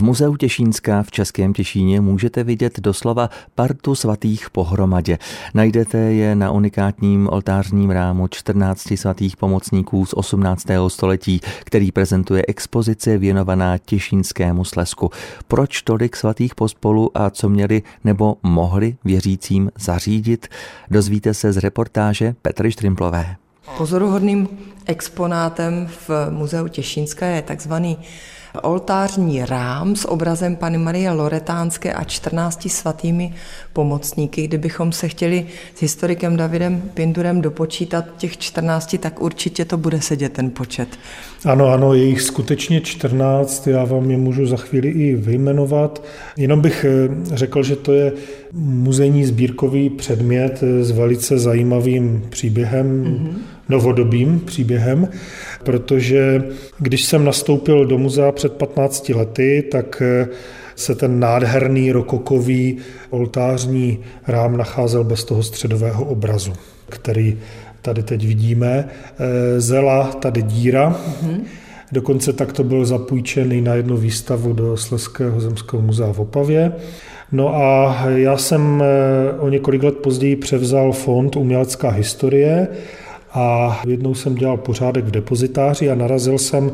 V muzeu Těšínská v Českém Těšíně můžete vidět doslova partu svatých pohromadě. Najdete je na unikátním oltářním rámu 14 svatých pomocníků z 18. století, který prezentuje expozice věnovaná Těšínskému slesku. Proč tolik svatých pospolu a co měli nebo mohli věřícím zařídit, dozvíte se z reportáže Petry Štrimplové. Pozoruhodným exponátem v muzeu Těšínska je takzvaný oltářní rám s obrazem Pany Marie Loretánské a 14 svatými pomocníky. Kdybychom se chtěli s historikem Davidem Pindurem dopočítat těch 14, tak určitě to bude sedět ten počet. Ano, ano, je jich skutečně 14, já vám je můžu za chvíli i vyjmenovat. Jenom bych eh, řekl, že to je muzejní sbírkový předmět s velice zajímavým příběhem, mm-hmm. Novodobým příběhem, protože když jsem nastoupil do muzea před 15 lety, tak se ten nádherný rokokový oltářní rám nacházel bez toho středového obrazu, který tady teď vidíme. Eh, zela tady díra, mm-hmm. dokonce takto byl zapůjčený na jednu výstavu do Sleského zemského muzea v Opavě. No a já jsem eh, o několik let později převzal fond Umělecká historie a jednou jsem dělal pořádek v depozitáři a narazil jsem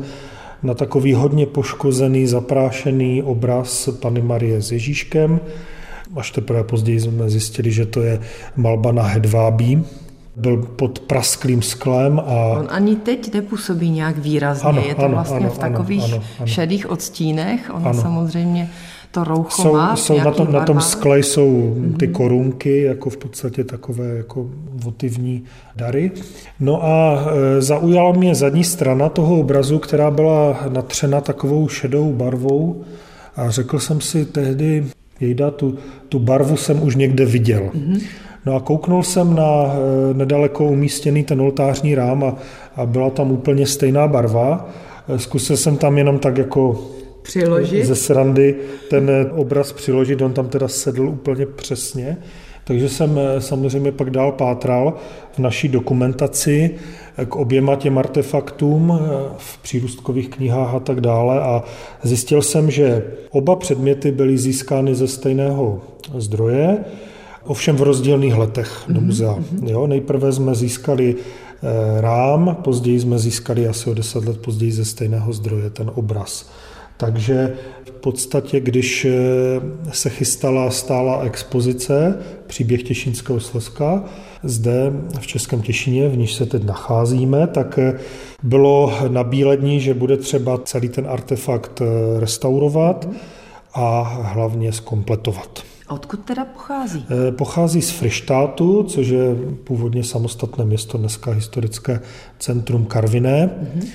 na takový hodně poškozený, zaprášený obraz Pany Marie s Ježíškem. Až teprve později jsme zjistili, že to je malba na hedvábí. Byl pod prasklým sklem a... On ani teď nepůsobí nějak výrazně. Ano, je to ano, vlastně ano, v takových ano, ano, šedých odstínech. On ano. samozřejmě to roucho jsou, má jsou na, tom, na tom skle jsou ty mhm. korunky, jako v podstatě takové jako votivní dary. No a e, zaujala mě zadní strana toho obrazu, která byla natřena takovou šedou barvou a řekl jsem si tehdy, jejda, tu, tu barvu jsem už někde viděl. Mm-hmm. No a kouknul jsem na e, nedaleko umístěný ten oltářní rám a, a byla tam úplně stejná barva. E, zkusil jsem tam jenom tak jako přiložit? Ze srandy ten obraz přiložit, on tam teda sedl úplně přesně. Takže jsem eh, samozřejmě pak dál pátral v naší dokumentaci eh, k oběma těm artefaktům eh, v přírůstkových knihách a tak dále a zjistil jsem, že oba předměty byly získány ze stejného zdroje, ovšem v rozdílných letech do mhm, muzea. Mm-hmm. Jo, nejprve jsme získali rám, později jsme získali asi o deset let později ze stejného zdroje ten obraz. Takže v podstatě, když eh, se chystala stála expozice Příběh Těšínského Slezska, zde v Českém Těšině, v níž se teď nacházíme, tak eh, bylo nabílední, že bude třeba celý ten artefakt eh, restaurovat a hlavně zkompletovat. Odkud teda pochází? Pochází z Frištátu, což je původně samostatné město, dneska historické centrum Karviné. Mm-hmm.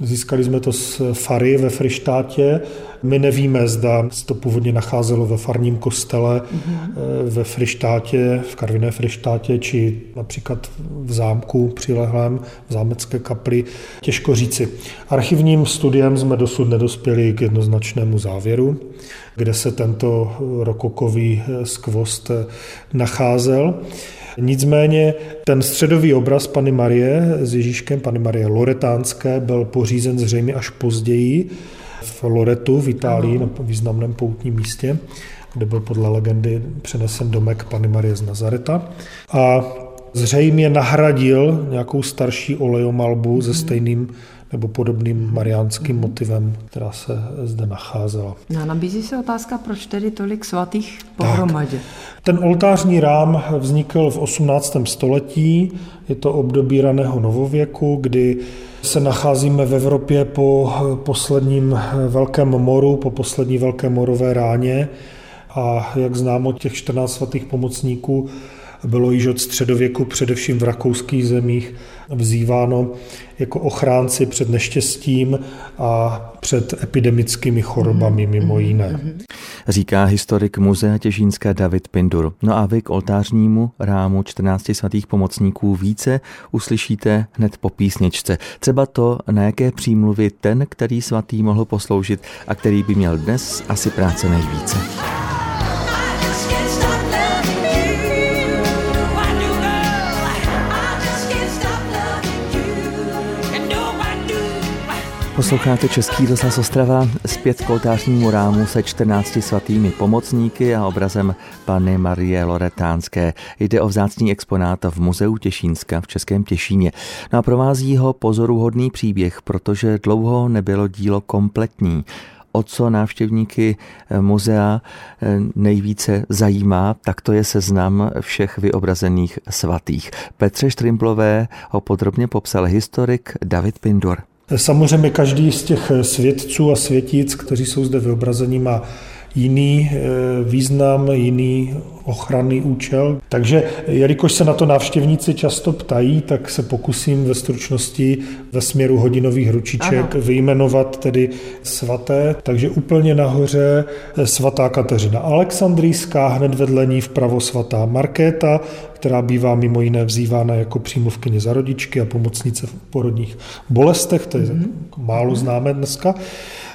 Získali jsme to z Fary ve Frištátě. My nevíme, zda se to původně nacházelo ve farním kostele mm-hmm. ve Frištátě, v Karviné Frištátě, či například v zámku přilehlém, v zámecké kapli. Těžko říci. Archivním studiem jsme dosud nedospěli k jednoznačnému závěru, kde se tento rokokový skvost nacházel. Nicméně ten středový obraz Pany Marie s Ježíškem, Pany Marie Loretánské, byl pořízen zřejmě až později v Loretu v Itálii, na významném poutním místě, kde byl podle legendy přenesen domek Pany Marie z Nazareta. A zřejmě nahradil nějakou starší olejomalbu se stejným nebo podobným mariánským motivem, která se zde nacházela. No nabízí se otázka, proč tedy tolik svatých pohromadě? Ten oltářní rám vznikl v 18. století, je to období raného novověku, kdy se nacházíme v Evropě po posledním velkém moru, po poslední velké morové ráně a jak známo těch 14 svatých pomocníků bylo již od středověku především v rakouských zemích vzýváno jako ochránci před neštěstím a před epidemickými chorobami mimo jiné. Říká historik muzea Těžínské David Pindur. No a vy k oltářnímu rámu 14 svatých pomocníků více uslyšíte hned po písničce. Třeba to, na jaké přímluvy ten, který svatý mohl posloužit a který by měl dnes asi práce nejvíce. Posloucháte Český rozhlas Ostrava zpět k oltářnímu rámu se 14 svatými pomocníky a obrazem Panny Marie Loretánské. Jde o vzácný exponát v Muzeu Těšínska v Českém Těšíně. No a provází ho pozoruhodný příběh, protože dlouho nebylo dílo kompletní o co návštěvníky muzea nejvíce zajímá, tak to je seznam všech vyobrazených svatých. Petře Štrimplové ho podrobně popsal historik David Pindor. Samozřejmě každý z těch svědců a světic, kteří jsou zde vyobrazeni, má jiný eh, význam, jiný ochranný účel. Takže jelikož se na to návštěvníci často ptají, tak se pokusím ve stručnosti ve směru hodinových ručiček ano. vyjmenovat tedy svaté. Takže úplně nahoře svatá Kateřina Alexandrijská, hned vedle ní vpravo svatá Markéta, která bývá mimo jiné vzývána jako přímluvkyně za rodičky a pomocnice v porodních bolestech, to je mm-hmm. málo známé dneska.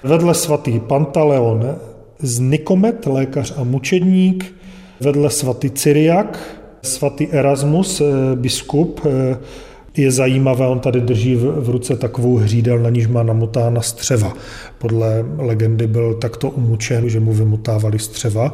Vedle svatý Pantaleon z Nikomet, lékař a mučedník, vedle svatý Cyriak, svatý Erasmus, eh, biskup, eh, je zajímavé, on tady drží v, ruce takovou hřídel, na níž má namotána střeva. Podle legendy byl takto umučen, že mu vymotávali střeva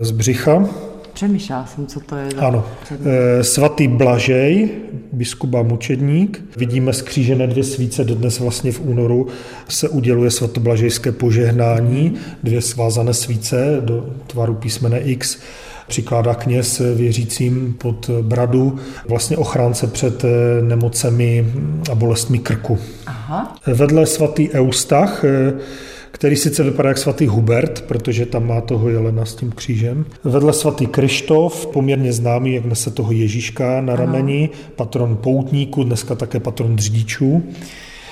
z břicha. Přemýšlel jsem, co to je. Ano. Eh, svatý Blažej, biskup a mučedník. Vidíme skřížené dvě svíce, dnes vlastně v únoru se uděluje svatoblažejské požehnání, dvě svázané svíce do tvaru písmene X přikládá kněz věřícím pod bradu vlastně ochránce před eh, nemocemi a bolestmi krku. Aha. Vedle svatý Eustach eh, který sice vypadá jak svatý Hubert, protože tam má toho jelena s tím křížem. Vedle svatý Krištof, poměrně známý, jak nese toho Ježíška na rameni, patron poutníků, dneska také patron dřidičů.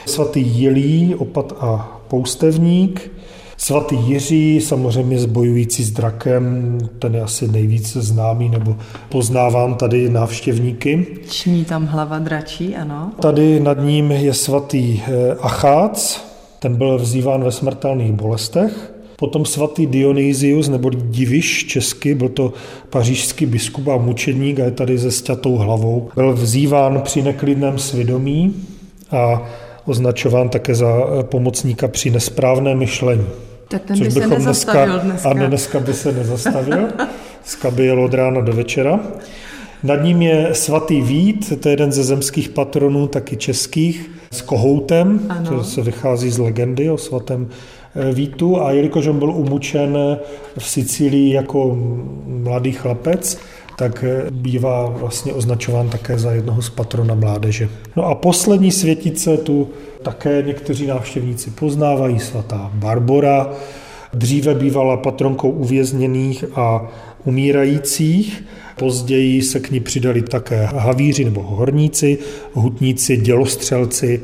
Svatý Jilí, opat a poustevník. Svatý Jiří, samozřejmě zbojující s drakem, ten je asi nejvíc známý, nebo poznávám tady návštěvníky. Ční tam hlava dračí, ano. Tady nad ním je svatý eh, Achác, ten byl vzýván ve smrtelných bolestech. Potom svatý Dionysius, nebo Diviš česky, byl to pařížský biskup a mučedník a je tady se sťatou hlavou. Byl vzýván při neklidném svědomí a označován také za pomocníka při nesprávné myšlení. Tak ten Což by se nezastavil dneska, dneska. A dneska by se nezastavil. Dneska by jel od rána do večera. Nad ním je svatý Vít, to je jeden ze zemských patronů, taky českých, s kohoutem, ano. to se vychází z legendy o svatém eh, Vítu a jelikož on byl umučen v Sicílii jako mladý chlapec, tak eh, bývá vlastně označován také za jednoho z patrona mládeže. No a poslední světice tu také někteří návštěvníci poznávají, svatá Barbora, dříve bývala patronkou uvězněných a umírajících, Později se k ní přidali také havíři nebo horníci, hutníci, dělostřelci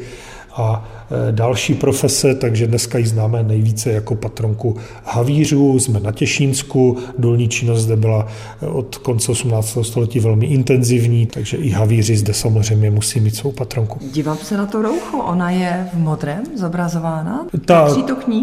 a další profese, takže dneska ji známe nejvíce jako patronku havířů. Jsme na Těšínsku, dolní činnost zde byla e, od konce 18. století velmi intenzivní, takže i havíři zde samozřejmě musí mít svou patronku. Dívám se na to rouchu, ona je v modrém zobrazována? Ta,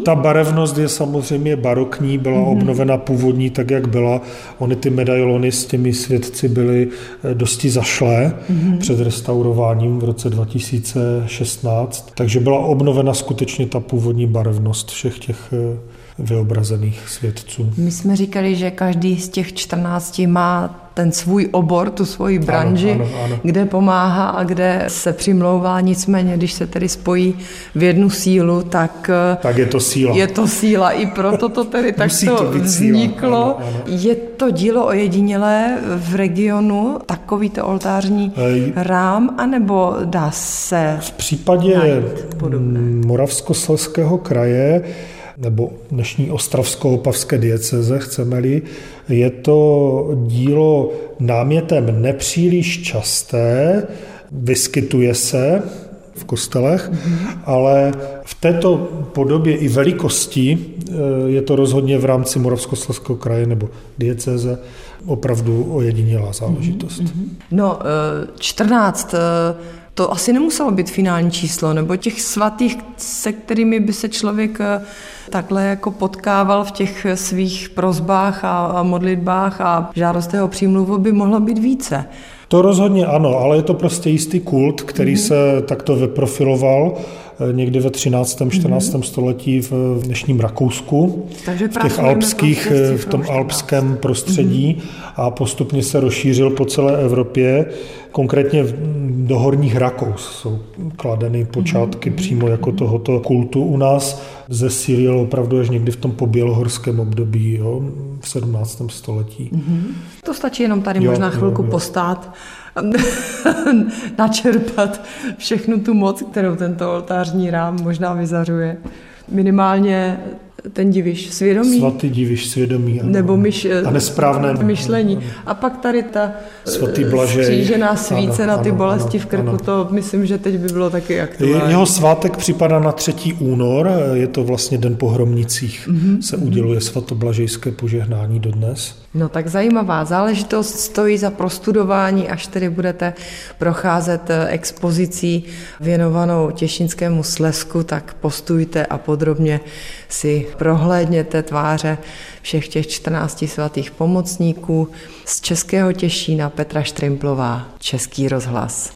ta barevnost je samozřejmě barokní, byla mm-hmm. obnovena původní tak, jak byla. Ony ty medailony s těmi svědci byly e, dosti zašlé mm-hmm. před restaurováním v roce 2016, takže byla obnovena skutečně ta původní barevnost všech těch eh, vyobrazených svědců. My jsme říkali, že každý z těch 14 má ten svůj obor, tu svoji branži, ano, ano, ano. kde pomáhá a kde se přimlouvá. Nicméně, když se tedy spojí v jednu sílu, tak, eh, tak je to síla. Je to síla. I proto to tedy takto to vzniklo. Ano, ano. Je to dílo ojedinělé v regionu, takovýto oltářní rám, anebo dá se V případě Moravskoslezského kraje nebo dnešní ostravsko-opavské dieceze, chceme-li, je to dílo námětem nepříliš časté, vyskytuje se v kostelech, ale v této podobě i velikosti eh, je to rozhodně v rámci Moravskoslezského kraje nebo dieceze opravdu ojedinělá záležitost. Mm-hmm. No, 14 to asi nemuselo být finální číslo, nebo těch svatých, se kterými by se člověk eh, takhle jako potkával v těch svých prozbách a modlitbách a žádostého přímluvu by mohlo být více. To rozhodně ano, ale je to prostě jistý kult, který mm-hmm. se takto vyprofiloval někdy ve 13. 14. Mm-hmm. století v dnešním Rakousku, Takže v těch alpských, prostě v tom alpském prostředí mm-hmm. a postupně se rozšířil po celé Evropě. Konkrétně do Horních Rakous jsou kladeny počátky mm-hmm. přímo jako tohoto kultu u nás. Zesílil opravdu až někdy v tom pobělohorském období, jo, v 17. století. Mm-hmm. To stačí jenom tady jo, možná chvilku jo, jo. postát načerpat všechnu tu moc, kterou tento oltářní rám možná vyzařuje. Minimálně ten diviš svědomí. Svatý diviš svědomí. Ano. Nebo myš, a nesprávné myšlení. A pak tady ta Svatý blažej. střížená svíce ano, na ty ano, bolesti ano, v krku, ano. to myslím, že teď by bylo taky aktuální. Jeho svátek připadá na 3. únor, je to vlastně den po hromnicích. Mm-hmm. Se uděluje svatoblažejské požehnání dodnes. No tak zajímavá záležitost, stojí za prostudování, až tedy budete procházet eh, expozicí věnovanou Těšinskému slesku, tak postujte a podrobně si prohlédněte tváře všech těch 14 svatých pomocníků. Z Českého Těšína Petra Štrimplová, Český rozhlas.